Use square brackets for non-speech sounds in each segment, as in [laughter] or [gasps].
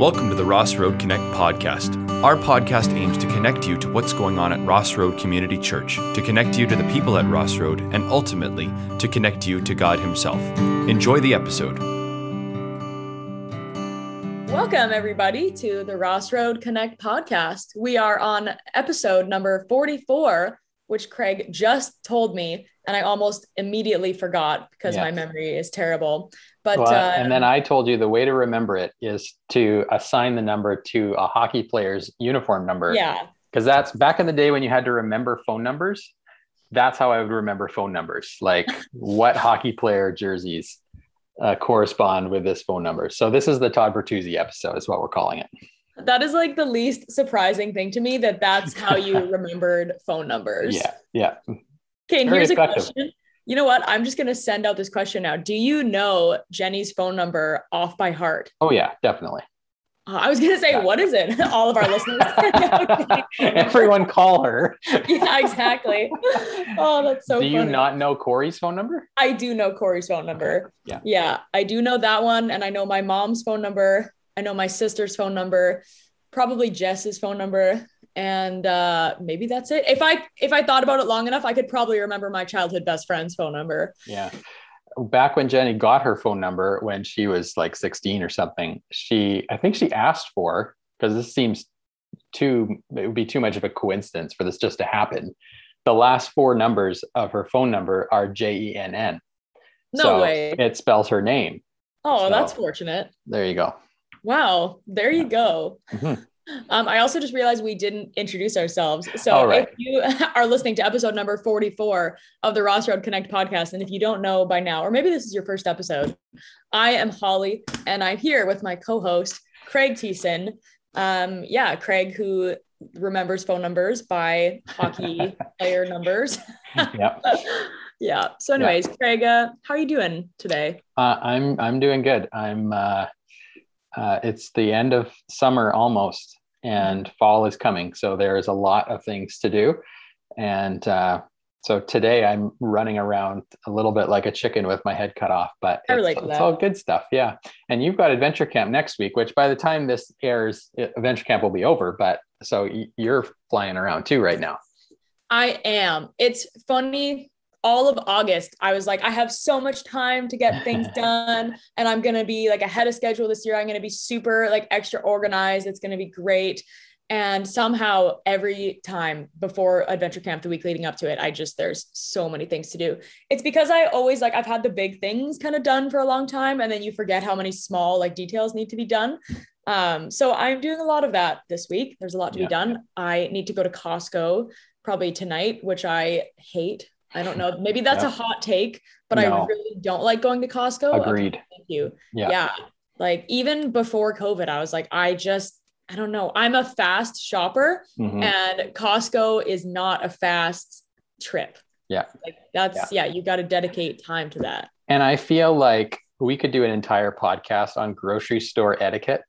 Welcome to the Ross Road Connect podcast. Our podcast aims to connect you to what's going on at Ross Road Community Church, to connect you to the people at Ross Road, and ultimately to connect you to God Himself. Enjoy the episode. Welcome, everybody, to the Ross Road Connect podcast. We are on episode number 44, which Craig just told me, and I almost immediately forgot because Yes. my memory is terrible. But Well, uh, and then I told you the way to remember it is to assign the number to a hockey player's uniform number. yeah, Because that's back in the day when you had to remember phone numbers. That's how I would remember phone numbers, like [laughs] what hockey player jerseys uh, correspond with this phone number. So this is the Todd Bertuzzi episode, is what we're calling it. that is like the least surprising thing to me that that's how you [laughs] remembered phone numbers. Yeah, yeah. Okay, and Very here's effective. a question. You know what? I'm just going to send out this question now. Do you know Jenny's phone number off by heart? Oh yeah, definitely. Uh, I was going to say, Yeah. what is it? [laughs] All of our listeners. [laughs] Everyone call her. yeah, exactly. Oh, that's so Do you not know Corey's phone number? I do know Corey's phone number. Yeah. Yeah, I do know that one. And I know my mom's phone number. I know my sister's phone number, probably Jess's phone number. And uh, maybe that's it. If I if I thought about it long enough, I could probably remember my childhood best friend's phone number. Yeah. Back when Jenny got her phone number when she was like 16 or something, she, I think she asked for, because this seems too, it would be too much of a coincidence for this just to happen. The last four numbers of her phone number are J E N N. No way. It spells her name. Oh, So- that's fortunate. There you go. Wow, there you go. Mhm. Um, I also just realized we didn't introduce ourselves. So right. if you [laughs] are listening to episode number 44 of the Ross Road Connect podcast, and if you don't know by now, or maybe this is your first episode, I am Holly and I'm here with my co-host, Craig Thiessen. Um, yeah, Craig, who remembers phone numbers by hockey [laughs] player numbers. Yeah. [laughs] yeah. So, anyways, Craig, uh, how are you doing today? Uh, I'm, I'm doing good. I'm, uh, uh, it's the end of summer almost and fall is coming. So there's a lot of things to do. And uh, so today I'm running around a little bit like a chicken with my head cut off, but it's, to it's all good stuff. Yeah. And you've got adventure camp next week, which by the time this airs, adventure camp will be over. But so you're flying around too right now. I am. It's funny. All of August, I was like, I have so much time to get things [laughs] done, and I'm gonna be like ahead of schedule this year. I'm gonna be super like extra organized. It's gonna be great. And somehow, every time before adventure camp, the week leading up to it, I just there's so many things to do. It's because I always like I've had the big things kind of done for a long time, and then you forget how many small like details need to be done. Um, so I'm doing a lot of that this week. There's a lot to Yeah. be done. I need to go to Costco probably tonight, which I hate. I don't know. Maybe that's Yeah. a hot take, but I really don't like going to Costco. Okay, Agreed. thank you. Yeah. Yeah. Like even before COVID, I was like, I just, I don't know. I'm a fast shopper Mhm. and Costco is not a fast trip. Yeah. Like that's, yeah, you got to dedicate time to that. And I feel like we could do an entire podcast on grocery store etiquette.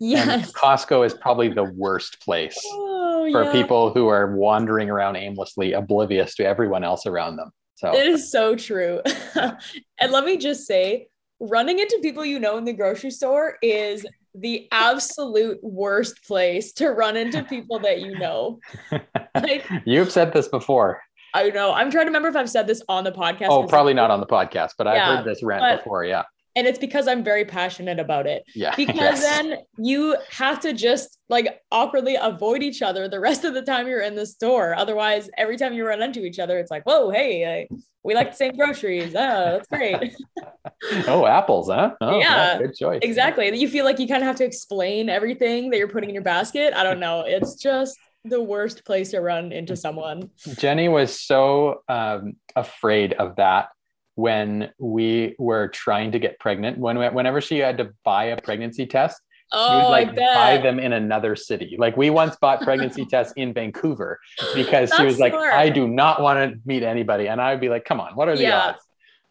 And Yes. Costco is probably the worst place Oh, for yeah. people who are wandering around aimlessly, oblivious to everyone else around them. So It is so true. [laughs] and let me just say, running into people you know in the grocery store is the absolute worst place to run into people that you know. [laughs] Like, you've said this before. I know. I'm trying to remember if I've said this on the podcast. Oh, probably not on the podcast, but I've heard this rant before. Yeah. And it's because I'm very passionate about it. Yeah. Because Yes. then you have to just like awkwardly avoid each other the rest of the time you're in the store. Otherwise, every time you run into each other, it's like, whoa, hey, like, we like the same groceries. Oh, that's great. [laughs] oh, apples, huh? Oh, Yeah, Good choice. Exactly. You feel like you kind of have to explain everything that you're putting in your basket. I don't know. It's just the worst place to run into someone. Jenny was so um, afraid of that when we were trying to get pregnant. When whenever she had to buy a pregnancy test, she would Oh, like buy them in another city. Like we once bought pregnancy [laughs] tests in Vancouver because she was like. I do not want to meet anybody. And I would be like, come on, what are the Yeah. odds?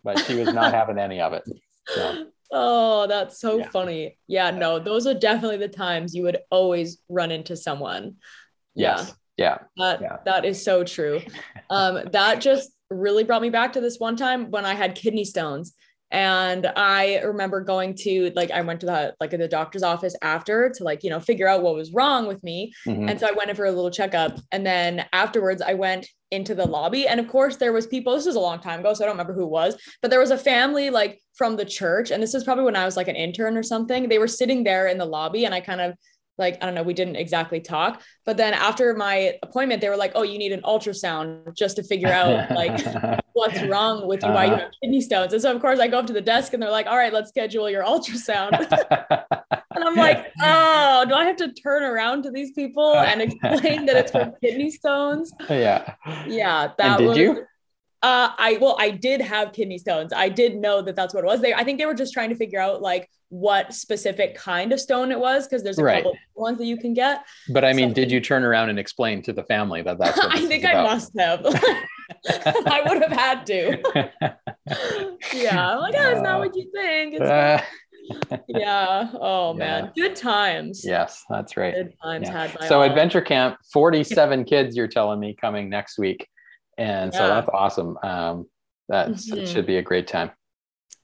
But she was not having any of it. So, [laughs] Oh, that's so Yeah. funny. Yeah, no, those are definitely the times you would always run into someone. yes. Yeah. That Yeah. that is so true. Um, that just really brought me back to this one time when I had kidney stones. And I remember going to like I went to the like the doctor's office after to like, you know, figure out what was wrong with me. Mhm. And so I went in for a little checkup. And then afterwards I went into the lobby. And of course there was people, this was a long time ago, so I don't remember who it was, but there was a family like from the church. And this is probably when I was like an intern or something. They were sitting there in the lobby and I kind of like, I don't know, we didn't exactly talk. But then after my appointment, they were like, oh, you need an ultrasound just to figure out like [laughs] what's wrong with you, why you Uh-huh. have kidney stones. And so of course I go up to the desk and they're like, all right, let's schedule your ultrasound. [laughs] and I'm like, oh, do I have to turn around to these people and explain that it's for [laughs] kidney stones? yeah. Yeah, that did was. you? Uh, I well, I did have kidney stones. I did know that that's what it was. They, I think they were just trying to figure out like what specific kind of stone it was because there's a Right. couple ones that you can get. But I mean, So- did you turn around and explain to the family that that's what [laughs] I think I must have. [laughs] I would have had to. [laughs] yeah, I'm like, oh, it's not what you think. It's Uh, yeah. Oh man, good times. yes, that's right. Good times Yeah. had So. Adventure Camp, 47 kids you're telling me coming next week. And so that's awesome. Um, that's it Mhm. should be a great time.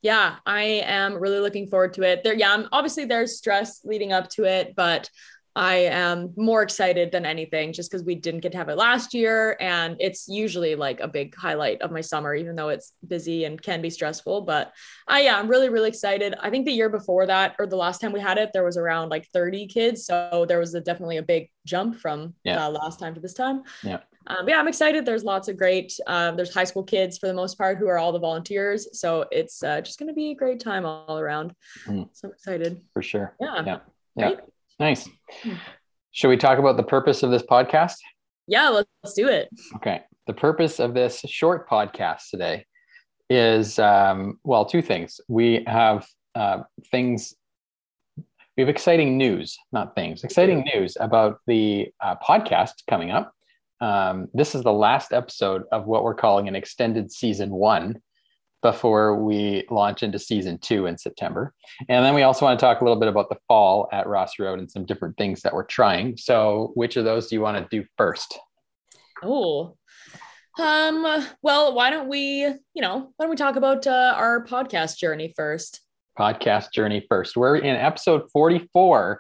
yeah, I am really looking forward to it. There, yeah, I'm, obviously there's stress leading up to it, but I am more excited than anything just because we didn't get to have it last year. And it's usually like a big highlight of my summer, even though it's busy and can be stressful. But I, yeah, I'm really, really excited. I think the year before that, or the last time we had it, there was around like 30 kids. So there was a, definitely a big jump from Yeah. uh, last time to this time. Yeah. Um, yeah, I'm excited. There's lots of great, um, there's high school kids for the most part who are all the volunteers. So it's uh, just going to be a great time all around. Mm. So I'm excited. For sure. Yeah. Yeah. Yeah. Right? Nice. Hmm. Should we talk about the purpose of this podcast? Yeah, let's, let's do it. Okay. The purpose of this short podcast today is, um, well, two things. We have uh, things, we have exciting news, not things, exciting news about the uh, podcast coming up. Um, this is the last episode of what we're calling an extended season one before we launch into season two in September. And then we also want to talk a little bit about the fall at Ross Road and some different things that we're trying. So, which of those do you want to do first? Oh, um, well, why don't we, you know, why don't we talk about uh, our podcast journey first? podcast journey first. We're in episode 44,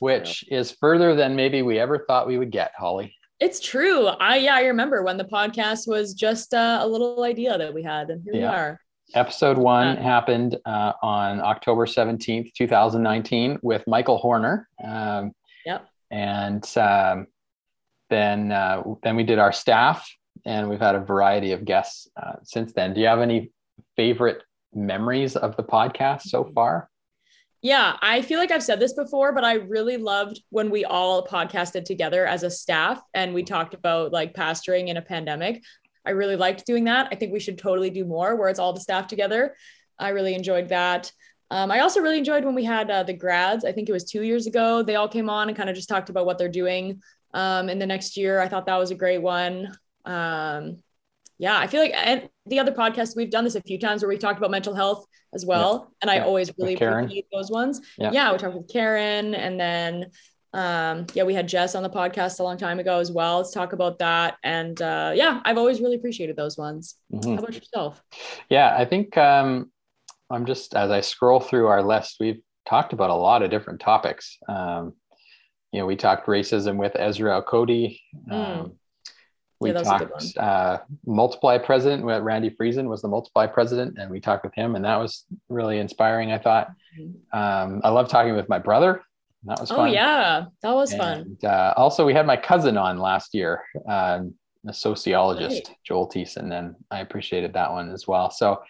which is further than maybe we ever thought we would get, Holly. It's true. I, yeah, I remember when the podcast was just uh, a little idea that we had, and here we are. Episode one happened uh, on October 17th, 2019, with Michael Horner. Um, Yep. And um, then, uh, then we did our staff, and we've had a variety of guests uh, since then. Do you have any favorite memories of the podcast so far? Yeah, I feel like I've said this before, but I really loved when we all podcasted together as a staff and we talked about like pastoring in a pandemic. I really liked doing that. I think we should totally do more where it's all the staff together. I really enjoyed that. Um, I also really enjoyed when we had uh, the grads. I think it was two years ago. They all came on and kind of just talked about what they're doing um, in the next year. I thought that was a great one. Um, yeah, I feel like and the other podcasts we've done this a few times where we talked about mental health as well, and I Yeah. always really appreciate those ones. Yeah. Yeah. we talked with Karen, and then um, yeah, we had Jess on the podcast a long time ago as well. Let's talk about that. And uh, yeah, I've always really appreciated those ones. Mhm. How about yourself? Yeah, I think um, I'm just as I scroll through our list, we've talked about a lot of different topics. Um, you know, we talked racism with Ezra Cody. Um, we. Yeah, that was a good talked uh, multiply president. Randy Friesen was the multiply president, and we talked with him, and that was really inspiring. I thought. Um, I love talking with my brother. That was Oh fun. yeah, that was fun. Uh, also, we had my cousin on last year, um, a sociologist, Right. Joel Thiessen, and I appreciated that one as well. So,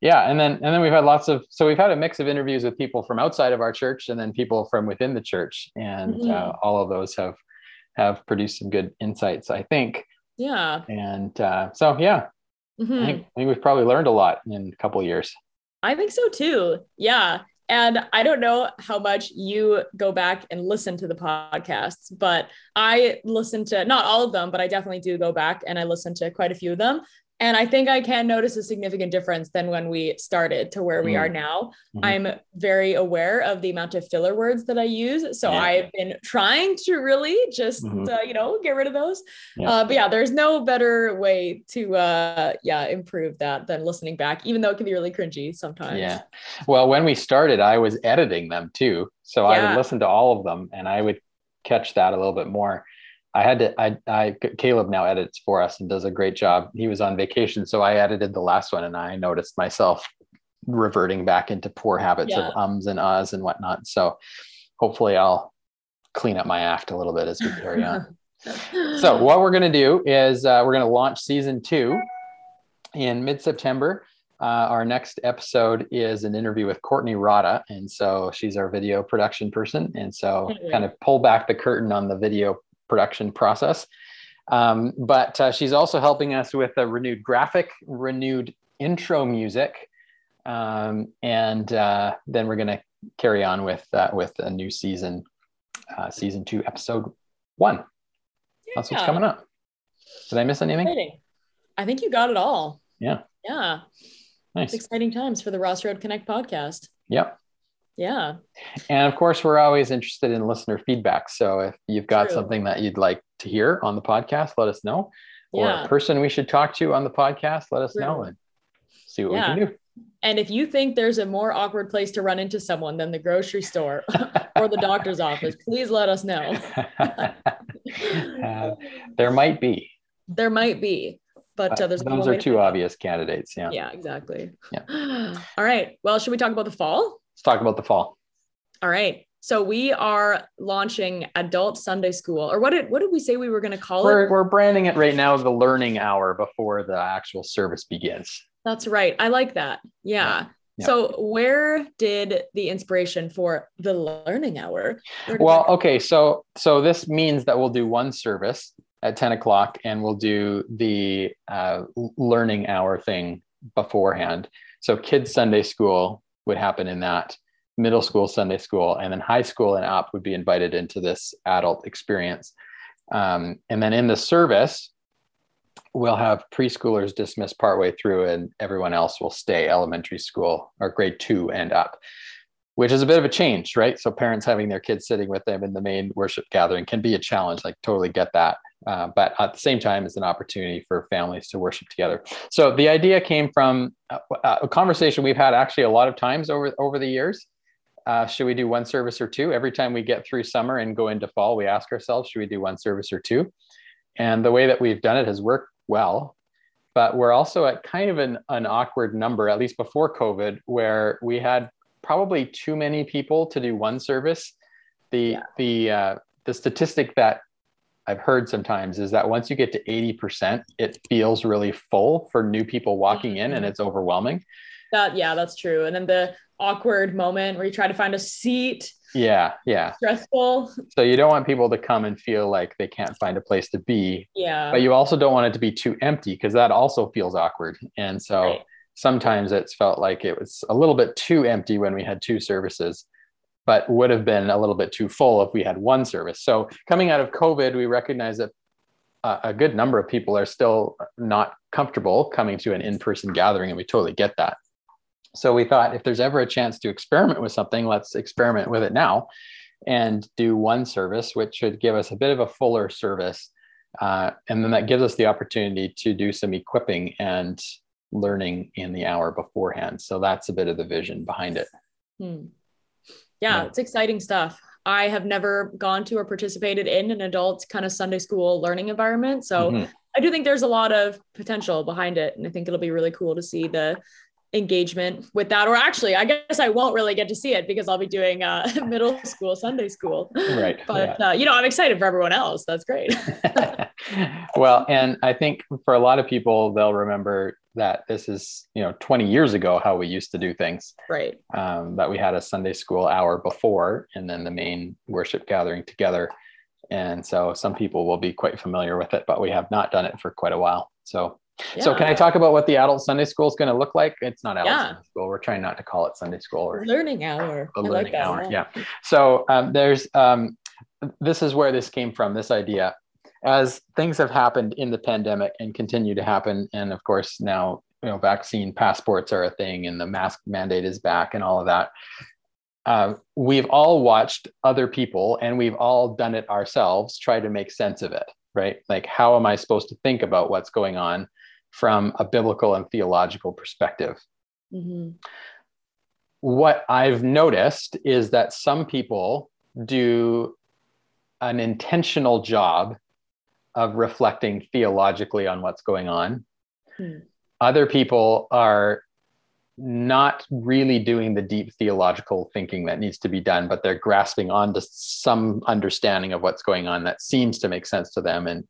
yeah, and then and then we've had lots of so we've had a mix of interviews with people from outside of our church and then people from within the church, and uh, Mhm. all of those have have produced some good insights, I think. Yeah. And uh, so, yeah, Mhm. I, think, I think we've probably learned a lot in a couple of years. I think so too. Yeah. And I don't know how much you go back and listen to the podcasts, but I listen to not all of them, but I definitely do go back and I listen to quite a few of them. And I think I can notice a significant difference than when we started to where we Mm. are now. Mhm. I'm very aware of the amount of filler words that I use. So Yeah. I've been trying to really just, Mhm. uh, you know, get rid of those. Yeah. Uh, but yeah, there's no better way to, uh, yeah, improve that than listening back, even though it can be really cringy sometimes. Yeah. Well, when we started, I was editing them too. So I Yeah. would listen to all of them and I would catch that a little bit more. I had to, I, I, Caleb now edits for us and does a great job. He was on vacation. So I edited the last one and I noticed myself reverting back into poor habits Yeah. of ums and uhs and whatnot. So hopefully I'll clean up my act a little bit as we carry on. [laughs] So what we're going to do is uh, we're going to launch season two in mid-September. Uh, our next episode is an interview with Courtney Rada, and so she's our video production person, and so Can't kind of pull back the curtain on the video production process. Um, but uh, she's also helping us with a renewed graphic, renewed intro music, um, and uh, then we're going to carry on with uh, with a new season, uh, season two, episode one. That's what's Yeah. coming up. Did I miss anything? I think you got it all. Yeah. Yeah. Nice. It's exciting times for the Ross Road Connect podcast. Yep. Yeah. And of course, we're always interested in listener feedback. So if you've got True. something that you'd like to hear on the podcast, let us know. Or a person we should talk to on the podcast, let us True. know and see what Yeah. we can do. And if you think there's a more awkward place to run into someone than the grocery store [laughs] or the doctor's office, please let us know. [laughs] Uh, there might be. there might be, but uh, there's those are two obvious candidates. Yeah. Yeah, exactly. Yeah. [gasps] All right. Well, should we talk about the fall? Let's talk about the fall. All right. So we are launching adult Sunday school, or what did what did we say we were going to call We're, it? we're branding it right now the learning hour before the actual service begins. That's right. I like that. Yeah. Yeah. So where did the inspiration for the learning hour? Well, okay, so so this means that we'll do one service at ten o'clock, and we'll do the uh, learning hour thing beforehand. So kids Sunday school would happen in that middle school Sunday school, and then high school and up would be invited into this adult experience. Um, and then in the service, we'll have preschoolers dismissed partway through, and everyone else will stay elementary school or grade two and up which is a bit of a change, right? So parents having their kids sitting with them in the main worship gathering can be a challenge. Like totally get that, uh, but at the same time, it's an opportunity for families to worship together. So the idea came from a, a conversation we've had actually a lot of times over over the years. Uh, should we do one service or two? Every time we get through summer and go into fall, we ask ourselves, should we do one service or two? And the way that we've done it has worked well. But we're also at kind of an, an awkward number, at least before COVID, where we had probably too many people to do one service. The Yeah. the uh, the statistic that I've heard sometimes is that once you get to 80%, it feels really full for new people walking in and Mhm. it's overwhelming. that yeah, that's true. And then the awkward moment where you try to find a seat, Yeah, yeah. stressful. So you don't want people to come and feel like they can't find a place to be, Yeah. but you also don't want it to be too empty because that also feels awkward. And so Right. Sometimes it's felt like it was a little bit too empty when we had two services, but would have been a little bit too full if we had one service. So coming out of COVID, we recognize that a, good number of people are still not comfortable coming to an in-person gathering, and we totally get that. So we thought if there's ever a chance to experiment with something, let's experiment with it now and do one service, which should give us a bit of a fuller service. Uh, and then that gives us the opportunity to do some equipping and learning in the hour beforehand. So that's a bit of the vision behind it. Hmm. Yeah, Yeah. it's exciting stuff. I have never gone to or participated in an adult kind of Sunday school learning environment. So Mhm. I do think there's a lot of potential behind it. And I think it'll be really cool to see the engagement with that. Or actually, I guess I won't really get to see it because I'll be doing uh, [laughs] middle school Sunday school. Right. But, uh, you know, I'm excited for everyone else. That's great. [laughs] well, and I think for a lot of people, they'll remember that this is, you know, 20 years ago how we used to do things. right. Um, that we had a Sunday school hour before, and then the main worship gathering together. And so some people will be quite familiar with it, but we have not done it for quite a while. So, so can I talk about what the adult Sunday school is going to look like? It's not adult Yeah. Sunday school. We're trying not to call it Sunday school or learning hour. like learning that. hour. Yeah. So um, there's um, this is where this came from. This idea, as things have happened in the pandemic and continue to happen, and of course now you know vaccine passports are a thing and the mask mandate is back and all of that. Uh, we've all watched other people and we've all done it ourselves try to make sense of it right like how am i supposed to think about what's going on from a biblical and theological perspective mm-hmm. what i've noticed is that some people do an intentional job of reflecting theologically on what's going on. Hmm. Other people are not really doing the deep theological thinking that needs to be done, but they're grasping onto some understanding of what's going on that seems to make sense to them. And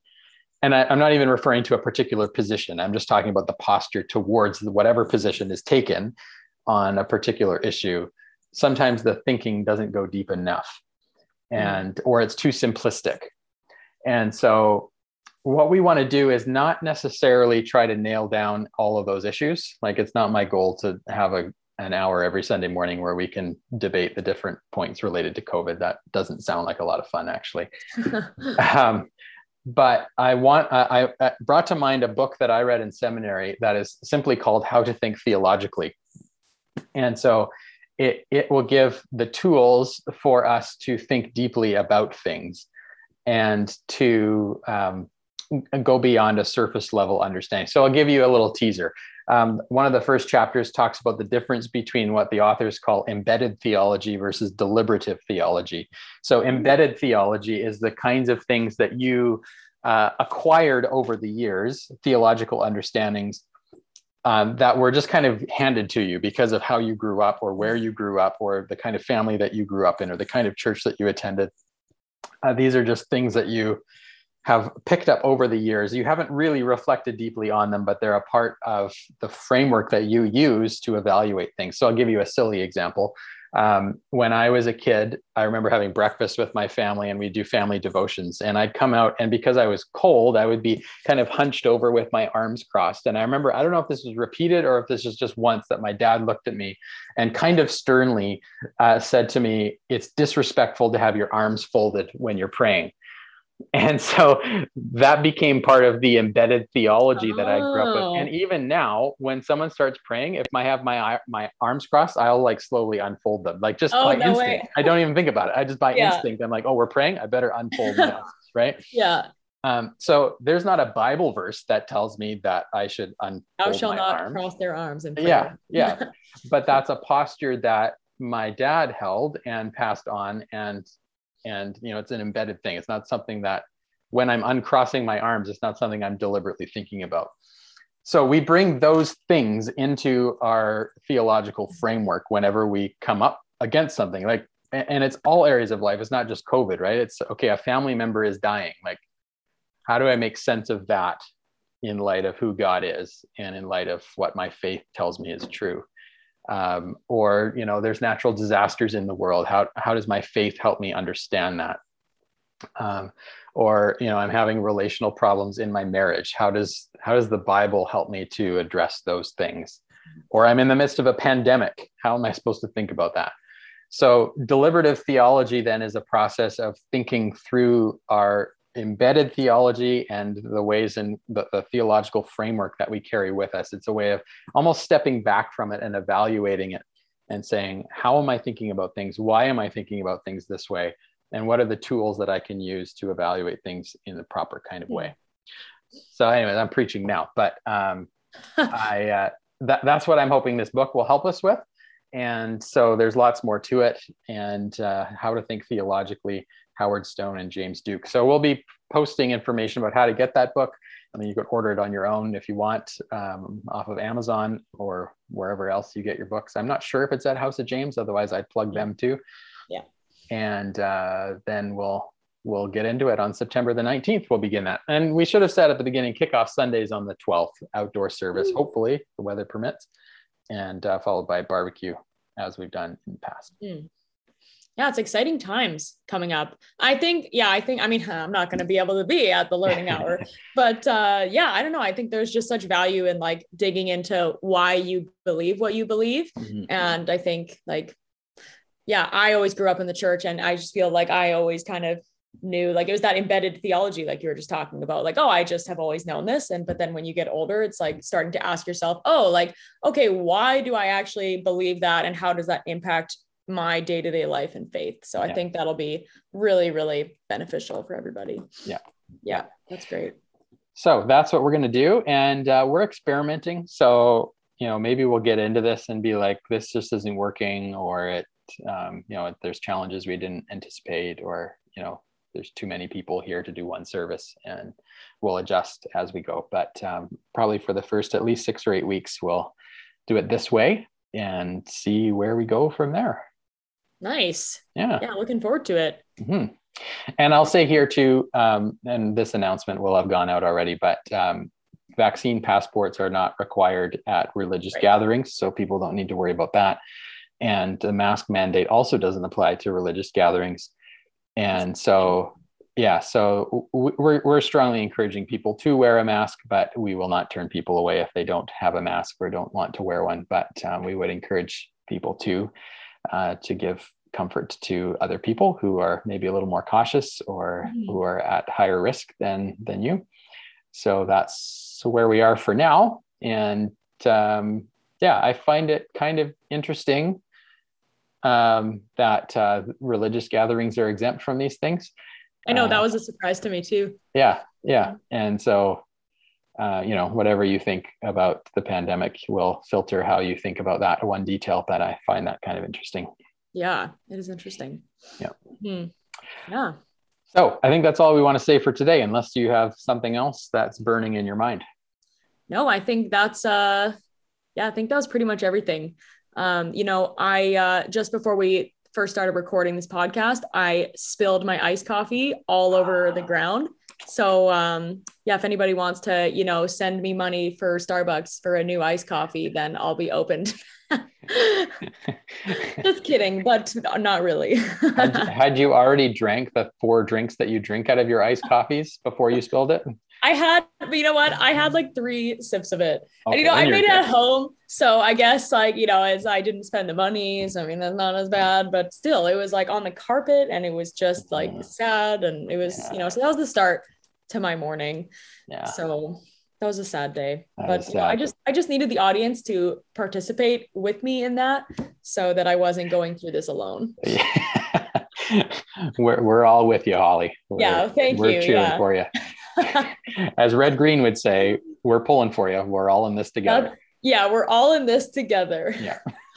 and I, am not even referring to a particular position. I'm just talking about the posture towards whatever position is taken on a particular issue. Sometimes the thinking doesn't go deep enough, hmm. and or it's too simplistic. And so what we want to do is not necessarily try to nail down all of those issues. Like it's not my goal to have a an hour every Sunday morning where we can debate the different points related to COVID. That doesn't sound like a lot of fun, actually. [laughs] um, but I want I, I brought to mind a book that I read in seminary that is simply called "How to Think Theologically," and so it it will give the tools for us to think deeply about things and to um, go beyond a surface level understanding. So I'll give you a little teaser. Um, one of the first chapters talks about the difference between what the authors call embedded theology versus deliberative theology. So, embedded theology is the kinds of things that you uh, acquired over the years, theological understandings um, that were just kind of handed to you because of how you grew up, or where you grew up, or the kind of family that you grew up in, or the kind of church that you attended. Uh, these are just things that you have picked up over the years. You haven't really reflected deeply on them, but they're a part of the framework that you use to evaluate things. So I'll give you a silly example. Um, when I was a kid, I remember having breakfast with my family and we'd do family devotions. And I'd come out, and because I was cold, I would be kind of hunched over with my arms crossed. And I remember, I don't know if this was repeated or if this was just once that my dad looked at me and kind of sternly uh, said to me, It's disrespectful to have your arms folded when you're praying and so that became part of the embedded theology that I grew up with. And oh. even now, when someone starts praying, if I have my my arms crossed, I'll like slowly unfold them, like just oh, by no instinct. Way. I don't even think about it. I just by yeah. instinct, I'm like, oh, we're praying. I better unfold my arms, [laughs] right? Yeah. Um, so there's not a Bible verse that tells me that I should unfold Thou shall not arms. cross their arms and yeah, yeah. [laughs] but that's a posture that my dad held and passed on, and and you know it's an embedded thing. It's not something that when i'm uncrossing my arms it's not something i'm deliberately thinking about. So we bring those things into our theological framework whenever we come up against something. Like and it's all areas of life. It's not just covid right? It's okay a family member is dying. Like how do i make sense of that in light of who god is and in light of what my faith tells me is true um, or you know there's natural disasters in the world. How, how does my faith help me understand that? Um, or you know i'm having relational problems in my marriage. How does how does the bible help me to address those things? Or i'm in the midst of a pandemic. How am i supposed to think about that? So deliberative theology then is a process of thinking through our embedded theology and the ways in the, the, theological framework that we carry with us. It's a way of almost stepping back from it and evaluating it and saying, how am I thinking about things? Why am I thinking about things this way? And what are the tools that I can use to evaluate things in the proper kind of way? So, anyways, I'm preaching now, but um, [laughs] I uh, that, that's what I'm hoping this book will help us with. And so there's lots more to it and uh, how to think theologically Howard Stone and James Duke. So we'll be posting information about how to get that book. I mean, you could order it on your own if you want um, off of Amazon or wherever else you get your books. I'm not sure if it's at House of James. Otherwise, I'd plug them too. Yeah. And uh, then we'll we'll get into it on September the 19th. We'll begin that. And we should have said at the beginning, kickoff Sundays on the 12th, outdoor service, hopefully the weather permits, and uh, followed by barbecue as we've done in the past. Mm yeah, it's exciting times coming up. I think, yeah, I think, I mean, [laughs] I'm not going to be able to be at the learning hour, [laughs] but uh, yeah, I don't know. I think there's just such value in like digging into why you believe what you believe. Mm-hmm. And I think, like, yeah, I always grew up in the church and I just feel like I always kind of knew like it was that embedded theology like you were just talking about like oh i just have always known this. And but then when you get older it's like starting to ask yourself oh like okay why do i actually believe that and how does that impact my day-to-day life and faith? So yeah. i think that'll be really really beneficial for everybody. Yeah. Yeah that's great. So that's what we're going to do and uh, we're experimenting. So you know maybe we'll get into this and be like this just isn't working or it um, you know there's challenges we didn't anticipate or you know there's too many people here to do one service and we'll adjust as we go. But um, probably for the first at least six or eight weeks we'll do it this way and see where we go from there. Nice. Yeah. Yeah looking forward to it. Mm-hmm. and i'll say here too um, and this announcement will have gone out already but um, vaccine passports are not required at religious right. gatherings so people don't need to worry about that. And the mask mandate also doesn't apply to religious gatherings and so yeah so we're, we're strongly encouraging people to wear a mask but we will not turn people away if they don't have a mask or don't want to wear one. But um, we would encourage people to uh, to give comfort to other people who are maybe a little more cautious or mm-hmm. who are at higher risk than than you. So that's where we are for now. And um, yeah i find it kind of interesting um, that uh, religious gatherings are exempt from these things. I know that uh, was a surprise to me too. Yeah, yeah, and so uh, you know whatever you think about the pandemic will filter how you think about that one detail. But I find that kind of interesting. Yeah, it is interesting. Yeah. Hmm. Yeah. So I think that's all we want to say for today, unless you have something else that's burning in your mind. No, I think that's uh yeah, I think that was pretty much everything. Um, you know, I uh, just before we first started recording this podcast, I spilled my iced coffee all over the ground. So um, yeah, if anybody wants to, you know, send me money for Starbucks for a new iced coffee, then I'll be open. [laughs] Just kidding, but not really. had, had, you already drank the four drinks that you drink out of your iced [laughs] coffees before you spilled it? I had, but you know what? I had like three sips of it. Okay, and you know, I made it at home. So I guess like, you know, as I didn't spend the money. So I mean, that's not as bad, but still, it was like on the carpet and it was just like mm. sad. And it was, yeah. you know, so that was the start to my morning. Yeah. So that was a sad day. That but sad. You know, I just I just needed the audience to participate with me in that so that I wasn't going through this alone. Yeah. [laughs] we're, we're all with you, Holly. We're, yeah, thank we're you. We're cheering yeah. for you. [laughs] As Red Green would say, we're pulling for you. We're all in this together. yeah, we're all in this together. Yeah. [laughs]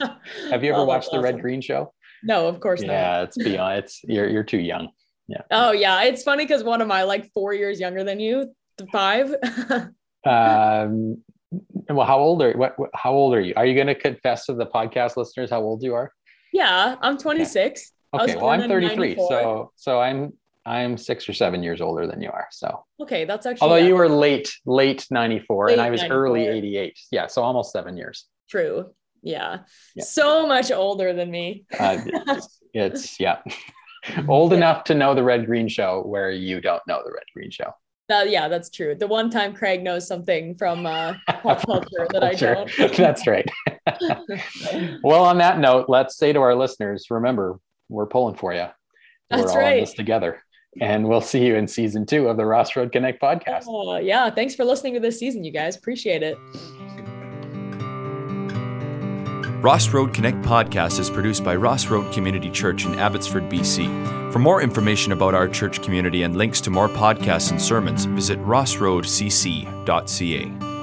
Have you ever oh, watched the awesome. Red Green show? No, of course yeah, not. Yeah, it's beyond. It's you're you're too young. Yeah. Oh yeah, it's funny because one of my like four years younger than you, five. [laughs] um. Well, how old are what, what? How old are you? Are you going to confess to the podcast listeners how old you are? Yeah, I'm 26. Okay, okay well, I'm 33, so so I'm I'm six or seven years older than you are. So okay, that's actually. Although you were late, late '94, and I was 94. early '88. Yeah, so almost seven years. True. Yeah. yeah. So much older than me. uh, it's, [laughs] it's, yeah, old yeah. enough to know the Red Green Show, where you don't know the Red Green Show. Yeah, that's true. The one time Craig knows something from uh, [laughs] pop culture that I don't. [laughs] that's right. well, on that note, let's say to our listeners, remember, we're pulling for you. We're That's all right. in this together. And we'll see you in season two of the Ross Road Connect podcast. Uh, yeah. Thanks for listening to this season, you guys. Appreciate it. Ross Road Connect podcast is produced by Ross Road Community Church in Abbotsford, BC. For more information about our church community and links to more podcasts and sermons, visit rossroadcc.ca.